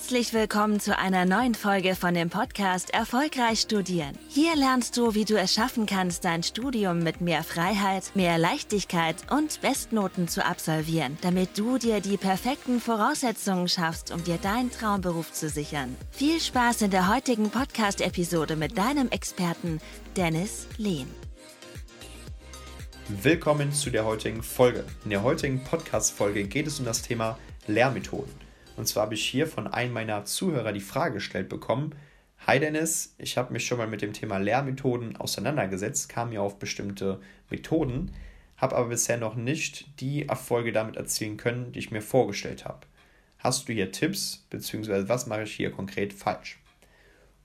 Herzlich willkommen zu einer neuen Folge von dem Podcast Erfolgreich Studieren. Hier lernst du, wie du es schaffen kannst, dein Studium mit mehr Freiheit, mehr Leichtigkeit und Bestnoten zu absolvieren, damit du dir die perfekten Voraussetzungen schaffst, um dir deinen Traumberuf zu sichern. Viel Spaß in der heutigen Podcast-Episode mit deinem Experten Dennis Lehn. Willkommen zu der heutigen Folge. In der heutigen Podcast-Folge geht es um das Thema Lehrmethoden. Und zwar habe ich hier von einem meiner Zuhörer die Frage gestellt bekommen: Hi Dennis, ich habe mich schon mal mit dem Thema Lehrmethoden auseinandergesetzt, kam ja auf bestimmte Methoden, habe aber bisher noch nicht die Erfolge damit erzielen können, die ich mir vorgestellt habe. Hast du hier Tipps, beziehungsweise was mache ich hier konkret falsch?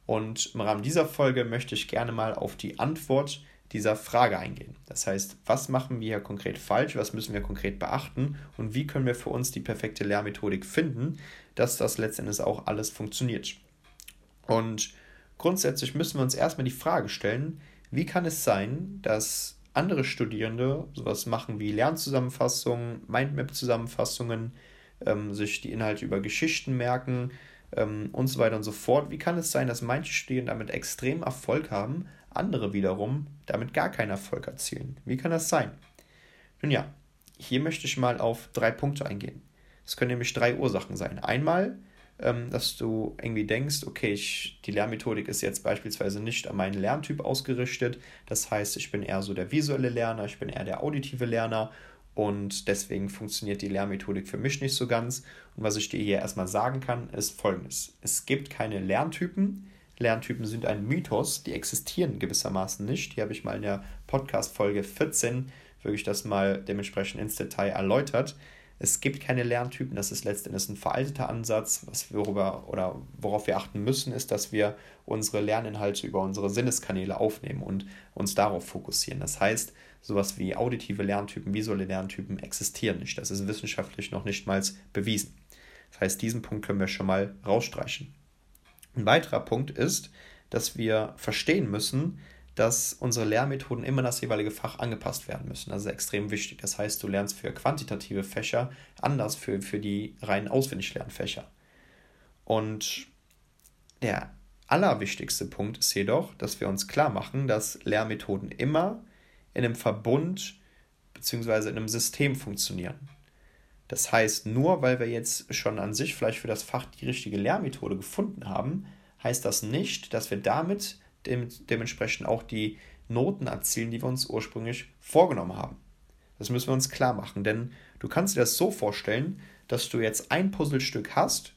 Und im Rahmen dieser Folge möchte ich gerne mal auf die Antwort dieser Frage eingehen. Das heißt, was machen wir hier konkret falsch, was müssen wir konkret beachten und wie können wir für uns die perfekte Lehrmethodik finden, dass das letztendlich auch alles funktioniert. Und grundsätzlich müssen wir uns erstmal die Frage stellen, wie kann es sein, dass andere Studierende sowas machen wie Lernzusammenfassungen, Mindmap-Zusammenfassungen, ähm, sich die Inhalte über Geschichten merken ähm, und so weiter und so fort. Wie kann es sein, dass manche Studierende damit extrem Erfolg haben, andere wiederum damit gar keinen Erfolg erzielen. Wie kann das sein? Nun ja, hier möchte ich mal auf drei Punkte eingehen. Es können nämlich drei Ursachen sein. Einmal, ähm, dass du irgendwie denkst, okay, ich, die Lernmethodik ist jetzt beispielsweise nicht an meinen Lerntyp ausgerichtet. Das heißt, ich bin eher so der visuelle Lerner, ich bin eher der auditive Lerner und deswegen funktioniert die Lernmethodik für mich nicht so ganz. Und was ich dir hier erstmal sagen kann, ist folgendes. Es gibt keine Lerntypen, Lerntypen sind ein Mythos, die existieren gewissermaßen nicht. Die habe ich mal in der Podcast-Folge 14 wirklich das mal dementsprechend ins Detail erläutert. Es gibt keine Lerntypen, das ist letztendlich ein veralteter Ansatz. Was worüber, oder worauf wir achten müssen, ist, dass wir unsere Lerninhalte über unsere Sinneskanäle aufnehmen und uns darauf fokussieren. Das heißt, sowas wie auditive Lerntypen, visuelle Lerntypen existieren nicht. Das ist wissenschaftlich noch nicht mal bewiesen. Das heißt, diesen Punkt können wir schon mal rausstreichen. Ein weiterer Punkt ist, dass wir verstehen müssen, dass unsere Lehrmethoden immer das jeweilige Fach angepasst werden müssen. Das ist extrem wichtig. Das heißt, du lernst für quantitative Fächer anders für, für die rein auswendig Lernfächer. Und der allerwichtigste Punkt ist jedoch, dass wir uns klar machen, dass Lehrmethoden immer in einem Verbund bzw. in einem System funktionieren. Das heißt, nur weil wir jetzt schon an sich vielleicht für das Fach die richtige Lehrmethode gefunden haben, heißt das nicht, dass wir damit dem, dementsprechend auch die Noten erzielen, die wir uns ursprünglich vorgenommen haben. Das müssen wir uns klar machen, denn du kannst dir das so vorstellen, dass du jetzt ein Puzzlestück hast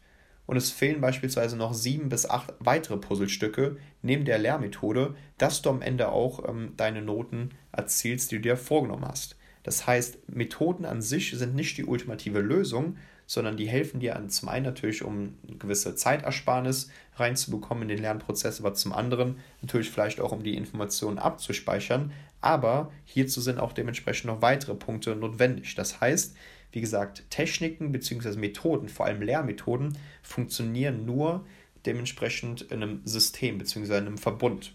und es fehlen beispielsweise noch sieben bis acht weitere Puzzlestücke neben der Lehrmethode, dass du am Ende auch ähm, deine Noten erzielst, die du dir vorgenommen hast. Das heißt, Methoden an sich sind nicht die ultimative Lösung, sondern die helfen dir zum einen natürlich, um eine gewisse Zeitersparnis reinzubekommen in den Lernprozess, aber zum anderen natürlich vielleicht auch, um die Informationen abzuspeichern. Aber hierzu sind auch dementsprechend noch weitere Punkte notwendig. Das heißt, wie gesagt, Techniken bzw. Methoden, vor allem Lehrmethoden, funktionieren nur dementsprechend in einem System bzw. in einem Verbund.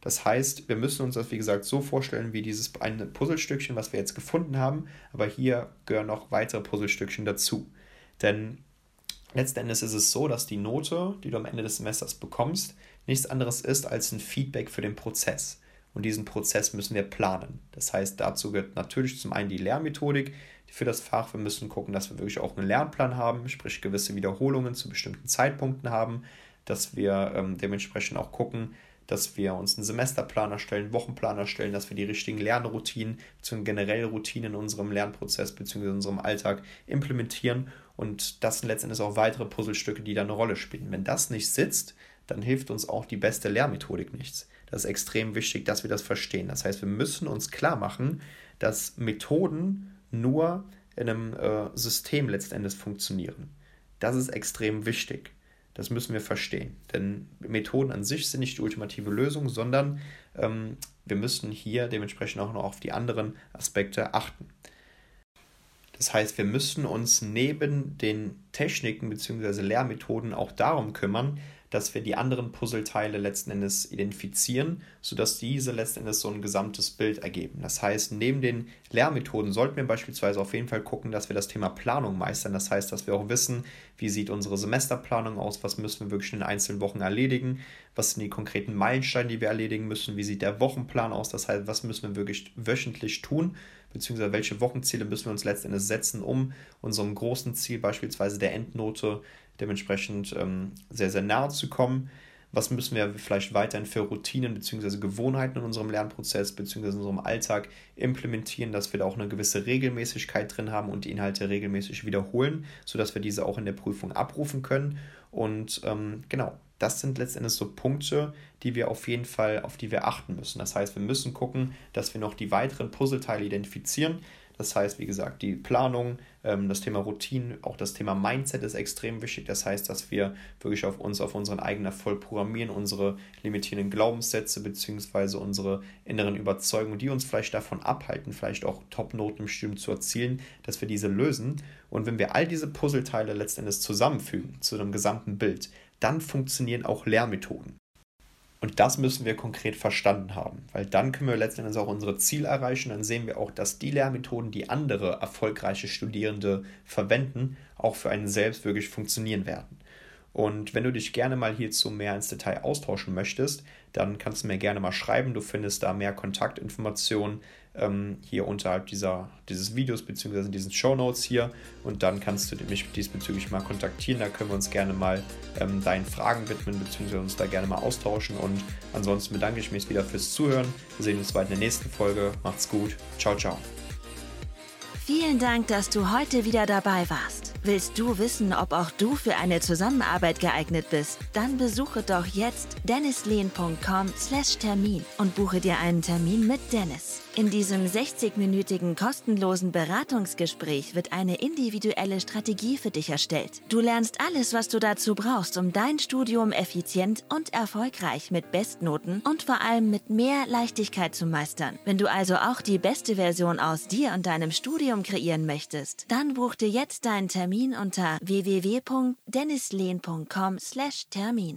Das heißt, wir müssen uns das, wie gesagt, so vorstellen wie dieses eine Puzzlestückchen, was wir jetzt gefunden haben, aber hier gehören noch weitere Puzzlestückchen dazu. Denn letzten Endes ist es so, dass die Note, die du am Ende des Semesters bekommst, nichts anderes ist als ein Feedback für den Prozess. Und diesen Prozess müssen wir planen. Das heißt, dazu gehört natürlich zum einen die Lehrmethodik für das Fach. Wir müssen gucken, dass wir wirklich auch einen Lernplan haben, sprich gewisse Wiederholungen zu bestimmten Zeitpunkten haben, dass wir ähm, dementsprechend auch gucken, dass wir uns einen Semesterplan erstellen, einen Wochenplan erstellen, dass wir die richtigen Lernroutinen bzw. generelle Routinen in unserem Lernprozess bzw. in unserem Alltag implementieren. Und das sind letztendlich auch weitere Puzzlestücke, die da eine Rolle spielen. Wenn das nicht sitzt, dann hilft uns auch die beste Lehrmethodik nichts. Das ist extrem wichtig, dass wir das verstehen. Das heißt, wir müssen uns klar machen, dass Methoden nur in einem äh, System letztendlich funktionieren. Das ist extrem wichtig. Das müssen wir verstehen. Denn Methoden an sich sind nicht die ultimative Lösung, sondern ähm, wir müssen hier dementsprechend auch noch auf die anderen Aspekte achten. Das heißt, wir müssen uns neben den Techniken bzw. Lehrmethoden auch darum kümmern, dass wir die anderen Puzzleteile letzten Endes identifizieren, sodass diese letzten Endes so ein gesamtes Bild ergeben. Das heißt, neben den Lehrmethoden sollten wir beispielsweise auf jeden Fall gucken, dass wir das Thema Planung meistern. Das heißt, dass wir auch wissen, wie sieht unsere Semesterplanung aus, was müssen wir wirklich in den einzelnen Wochen erledigen, was sind die konkreten Meilensteine, die wir erledigen müssen, wie sieht der Wochenplan aus, das heißt, was müssen wir wirklich wöchentlich tun, beziehungsweise welche Wochenziele müssen wir uns letztendlich setzen, um unserem großen Ziel, beispielsweise der Endnote, dementsprechend ähm, sehr, sehr nahe zu kommen. Was müssen wir vielleicht weiterhin für Routinen bzw. Gewohnheiten in unserem Lernprozess bzw. in unserem Alltag implementieren, dass wir da auch eine gewisse Regelmäßigkeit drin haben und die Inhalte regelmäßig wiederholen, sodass wir diese auch in der Prüfung abrufen können. Und ähm, genau, das sind letztendlich so Punkte, die wir auf jeden Fall, auf die wir achten müssen. Das heißt, wir müssen gucken, dass wir noch die weiteren Puzzleteile identifizieren, das heißt, wie gesagt, die Planung, ähm, das Thema Routine, auch das Thema Mindset ist extrem wichtig. Das heißt, dass wir wirklich auf uns, auf unseren eigenen Erfolg programmieren, unsere limitierenden Glaubenssätze bzw. unsere inneren Überzeugungen, die uns vielleicht davon abhalten, vielleicht auch Top-Noten im Studium zu erzielen, dass wir diese lösen. Und wenn wir all diese Puzzleteile letztendlich zusammenfügen zu einem gesamten Bild, dann funktionieren auch Lehrmethoden. Und das müssen wir konkret verstanden haben, weil dann können wir letztendlich auch unsere Ziele erreichen. Dann sehen wir auch, dass die Lehrmethoden, die andere erfolgreiche Studierende verwenden, auch für einen selbst wirklich funktionieren werden. Und wenn du dich gerne mal hierzu mehr ins Detail austauschen möchtest, dann kannst du mir gerne mal schreiben. Du findest da mehr Kontaktinformationen ähm, hier unterhalb dieser, dieses Videos bzw. in diesen Show Notes hier. Und dann kannst du mich diesbezüglich mal kontaktieren. Da können wir uns gerne mal ähm, deinen Fragen widmen bzw. uns da gerne mal austauschen. Und ansonsten bedanke ich mich wieder fürs Zuhören. Wir sehen uns bald in der nächsten Folge. Macht's gut. Ciao, ciao. Vielen Dank, dass du heute wieder dabei warst. Willst du wissen, ob auch du für eine Zusammenarbeit geeignet bist? Dann besuche doch jetzt dennislehn.com/termin und buche dir einen Termin mit Dennis. In diesem 60-minütigen kostenlosen Beratungsgespräch wird eine individuelle Strategie für dich erstellt. Du lernst alles, was du dazu brauchst, um dein Studium effizient und erfolgreich mit Bestnoten und vor allem mit mehr Leichtigkeit zu meistern. Wenn du also auch die beste Version aus dir und deinem Studium kreieren möchtest, dann buch dir jetzt deinen Termin unter www.dennislehn.com/termin.